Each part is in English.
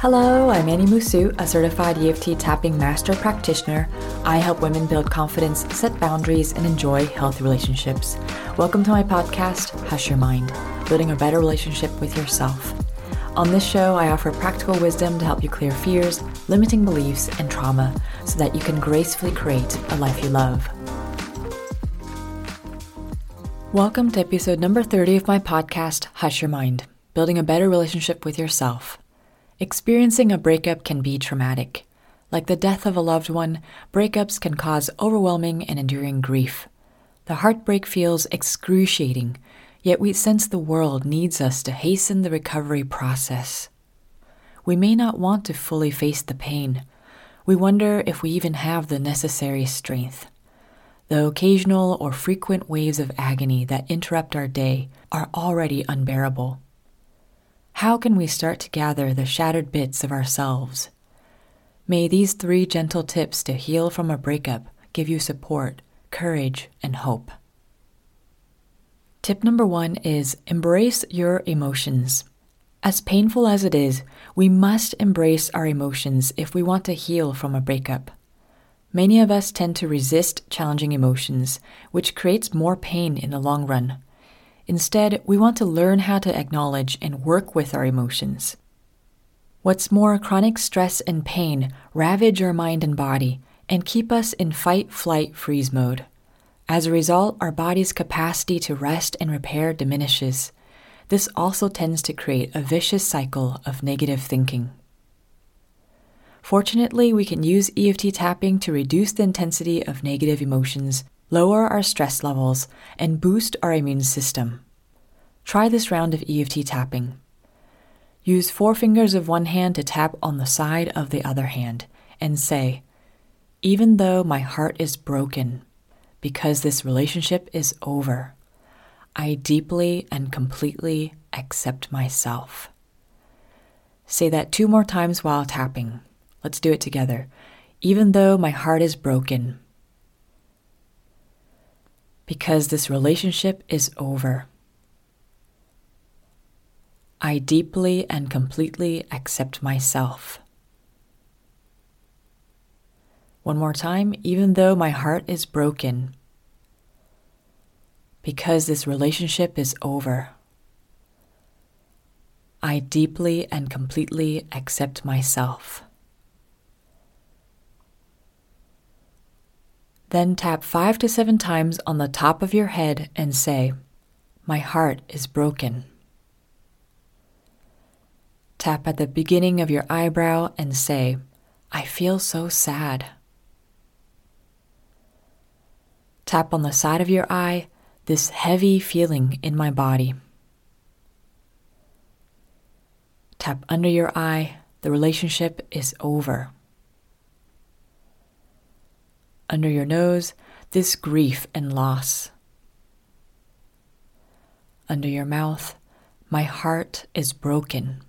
Hello, I'm Annie Musu, a certified EFT tapping master practitioner. I help women build confidence, set boundaries, and enjoy healthy relationships. Welcome to my podcast, Hush Your Mind, building a better relationship with yourself. On this show, I offer practical wisdom to help you clear fears, limiting beliefs, and trauma so that you can gracefully create a life you love. Welcome to episode number 30 of my podcast, Hush Your Mind, building a better relationship with yourself. Experiencing a breakup can be traumatic. Like the death of a loved one, breakups can cause overwhelming and enduring grief. The heartbreak feels excruciating, yet we sense the world needs us to hasten the recovery process. We may not want to fully face the pain. We wonder if we even have the necessary strength. The occasional or frequent waves of agony that interrupt our day are already unbearable. How can we start to gather the shattered bits of ourselves? May these three gentle tips to heal from a breakup give you support, courage, and hope. Tip number one is embrace your emotions. As painful as it is, we must embrace our emotions if we want to heal from a breakup. Many of us tend to resist challenging emotions, which creates more pain in the long run. Instead, we want to learn how to acknowledge and work with our emotions. What's more, chronic stress and pain ravage our mind and body and keep us in fight, flight, freeze mode. As a result, our body's capacity to rest and repair diminishes. This also tends to create a vicious cycle of negative thinking. Fortunately, we can use EFT tapping to reduce the intensity of negative emotions lower our stress levels, and boost our immune system. Try this round of EFT tapping. Use four fingers of one hand to tap on the side of the other hand and say, Even though my heart is broken, because this relationship is over, I deeply and completely accept myself. Say that two more times while tapping. Let's do it together. Even though my heart is broken, because this relationship is over. I deeply and completely accept myself. One more time, even though my heart is broken, because this relationship is over. I deeply and completely accept myself. Then tap five to seven times on the top of your head and say, My heart is broken. Tap at the beginning of your eyebrow and say, I feel so sad. Tap on the side of your eye, this heavy feeling in my body. Tap under your eye, the relationship is over under your nose this grief and loss. Under your mouth, my heart is broken.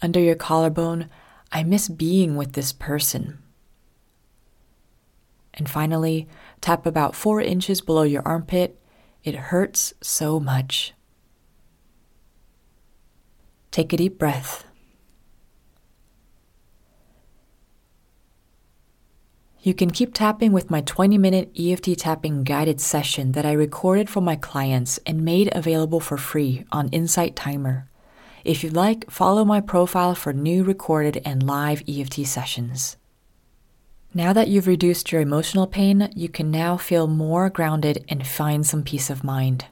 Under your collarbone, I miss being with this person. And finally, tap about four inches below your armpit. It hurts so much. Take a deep breath. You can keep tapping with my 20 minute EFT tapping guided session that I recorded for my clients and made available for free on Insight Timer. If you'd like, follow my profile for new recorded and live EFT sessions. Now that you've reduced your emotional pain, you can now feel more grounded and find some peace of mind.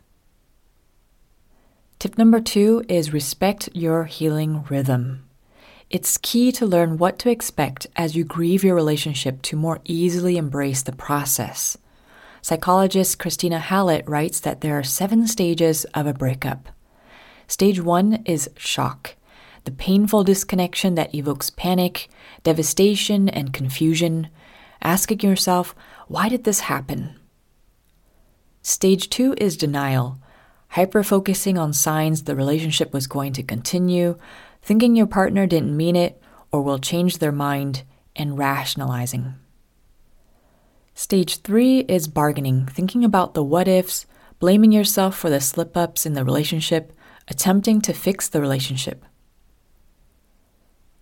Tip number two is respect your healing rhythm. It's key to learn what to expect as you grieve your relationship to more easily embrace the process. Psychologist Christina Hallett writes that there are seven stages of a breakup. Stage one is shock, the painful disconnection that evokes panic, devastation, and confusion, asking yourself, why did this happen? Stage two is denial, hyper focusing on signs the relationship was going to continue, thinking your partner didn't mean it or will change their mind, and rationalizing. Stage three is bargaining, thinking about the what ifs, blaming yourself for the slip ups in the relationship, attempting to fix the relationship.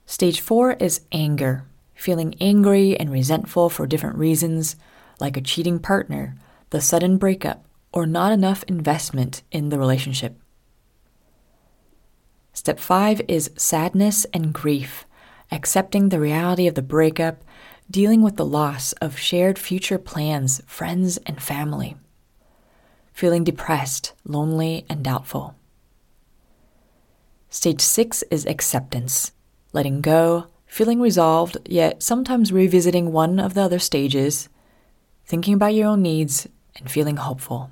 Stage four is anger, feeling angry and resentful for different reasons, like a cheating partner, the sudden breakup, or not enough investment in the relationship. Step five is sadness and grief, accepting the reality of the breakup, dealing with the loss of shared future plans, friends, and family. Feeling depressed, lonely, and doubtful. Stage six is acceptance, letting go, feeling resolved, yet sometimes revisiting one of the other stages, thinking about your own needs, and feeling hopeful.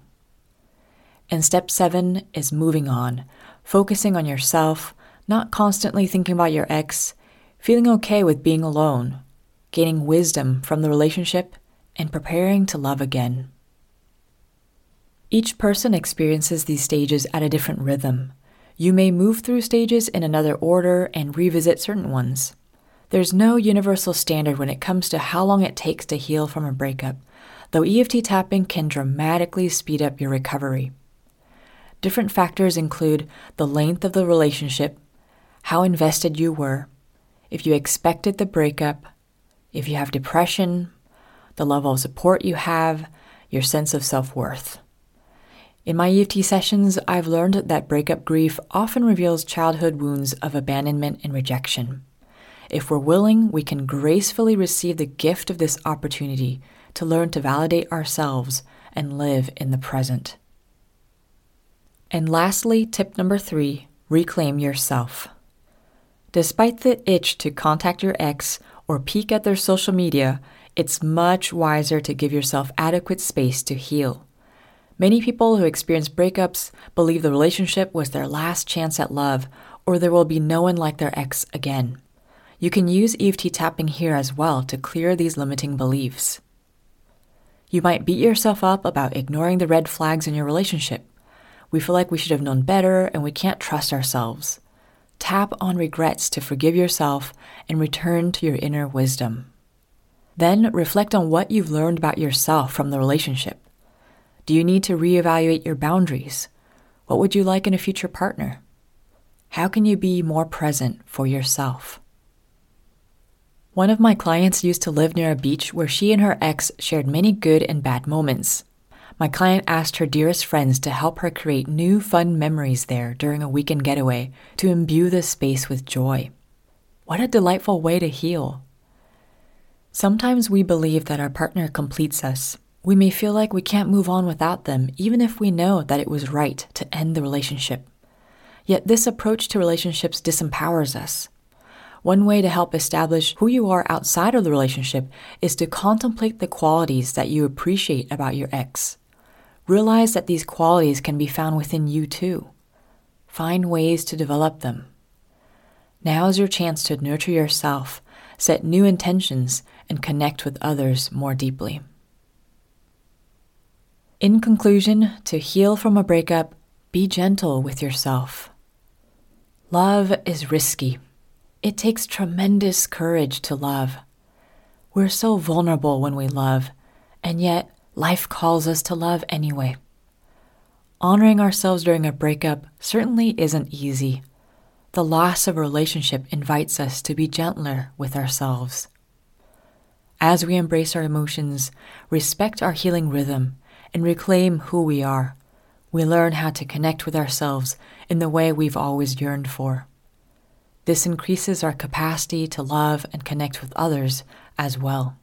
And step seven is moving on, focusing on yourself, not constantly thinking about your ex, feeling okay with being alone, gaining wisdom from the relationship, and preparing to love again. Each person experiences these stages at a different rhythm. You may move through stages in another order and revisit certain ones. There's no universal standard when it comes to how long it takes to heal from a breakup, though EFT tapping can dramatically speed up your recovery. Different factors include the length of the relationship, how invested you were, if you expected the breakup, if you have depression, the level of support you have, your sense of self worth. In my EFT sessions, I've learned that breakup grief often reveals childhood wounds of abandonment and rejection. If we're willing, we can gracefully receive the gift of this opportunity to learn to validate ourselves and live in the present. And lastly, tip number three reclaim yourself. Despite the itch to contact your ex or peek at their social media, it's much wiser to give yourself adequate space to heal. Many people who experience breakups believe the relationship was their last chance at love or there will be no one like their ex again. You can use EFT tapping here as well to clear these limiting beliefs. You might beat yourself up about ignoring the red flags in your relationship. We feel like we should have known better and we can't trust ourselves. Tap on regrets to forgive yourself and return to your inner wisdom. Then reflect on what you've learned about yourself from the relationship. Do you need to reevaluate your boundaries? What would you like in a future partner? How can you be more present for yourself? One of my clients used to live near a beach where she and her ex shared many good and bad moments my client asked her dearest friends to help her create new fun memories there during a weekend getaway to imbue the space with joy. What a delightful way to heal. Sometimes we believe that our partner completes us. We may feel like we can't move on without them, even if we know that it was right to end the relationship. Yet this approach to relationships disempowers us. One way to help establish who you are outside of the relationship is to contemplate the qualities that you appreciate about your ex. Realize that these qualities can be found within you too. Find ways to develop them. Now is your chance to nurture yourself, set new intentions, and connect with others more deeply. In conclusion, to heal from a breakup, be gentle with yourself. Love is risky. It takes tremendous courage to love. We're so vulnerable when we love, and yet life calls us to love anyway. Honoring ourselves during a breakup certainly isn't easy. The loss of a relationship invites us to be gentler with ourselves. As we embrace our emotions, respect our healing rhythm, and reclaim who we are, we learn how to connect with ourselves in the way we've always yearned for. This increases our capacity to love and connect with others as well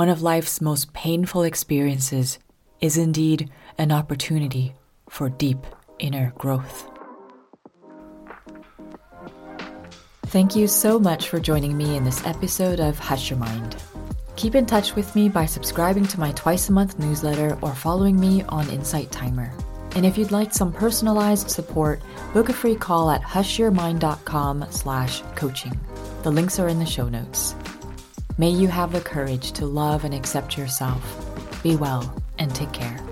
one of life's most painful experiences is indeed an opportunity for deep inner growth. Thank you so much for joining me in this episode of Hush Your Mind. Keep in touch with me by subscribing to my twice a month newsletter or following me on Insight Timer. And if you'd like some personalized support, book a free call at hushyourmind.com slash coaching. The links are in the show notes. May you have the courage to love and accept yourself. Be well and take care.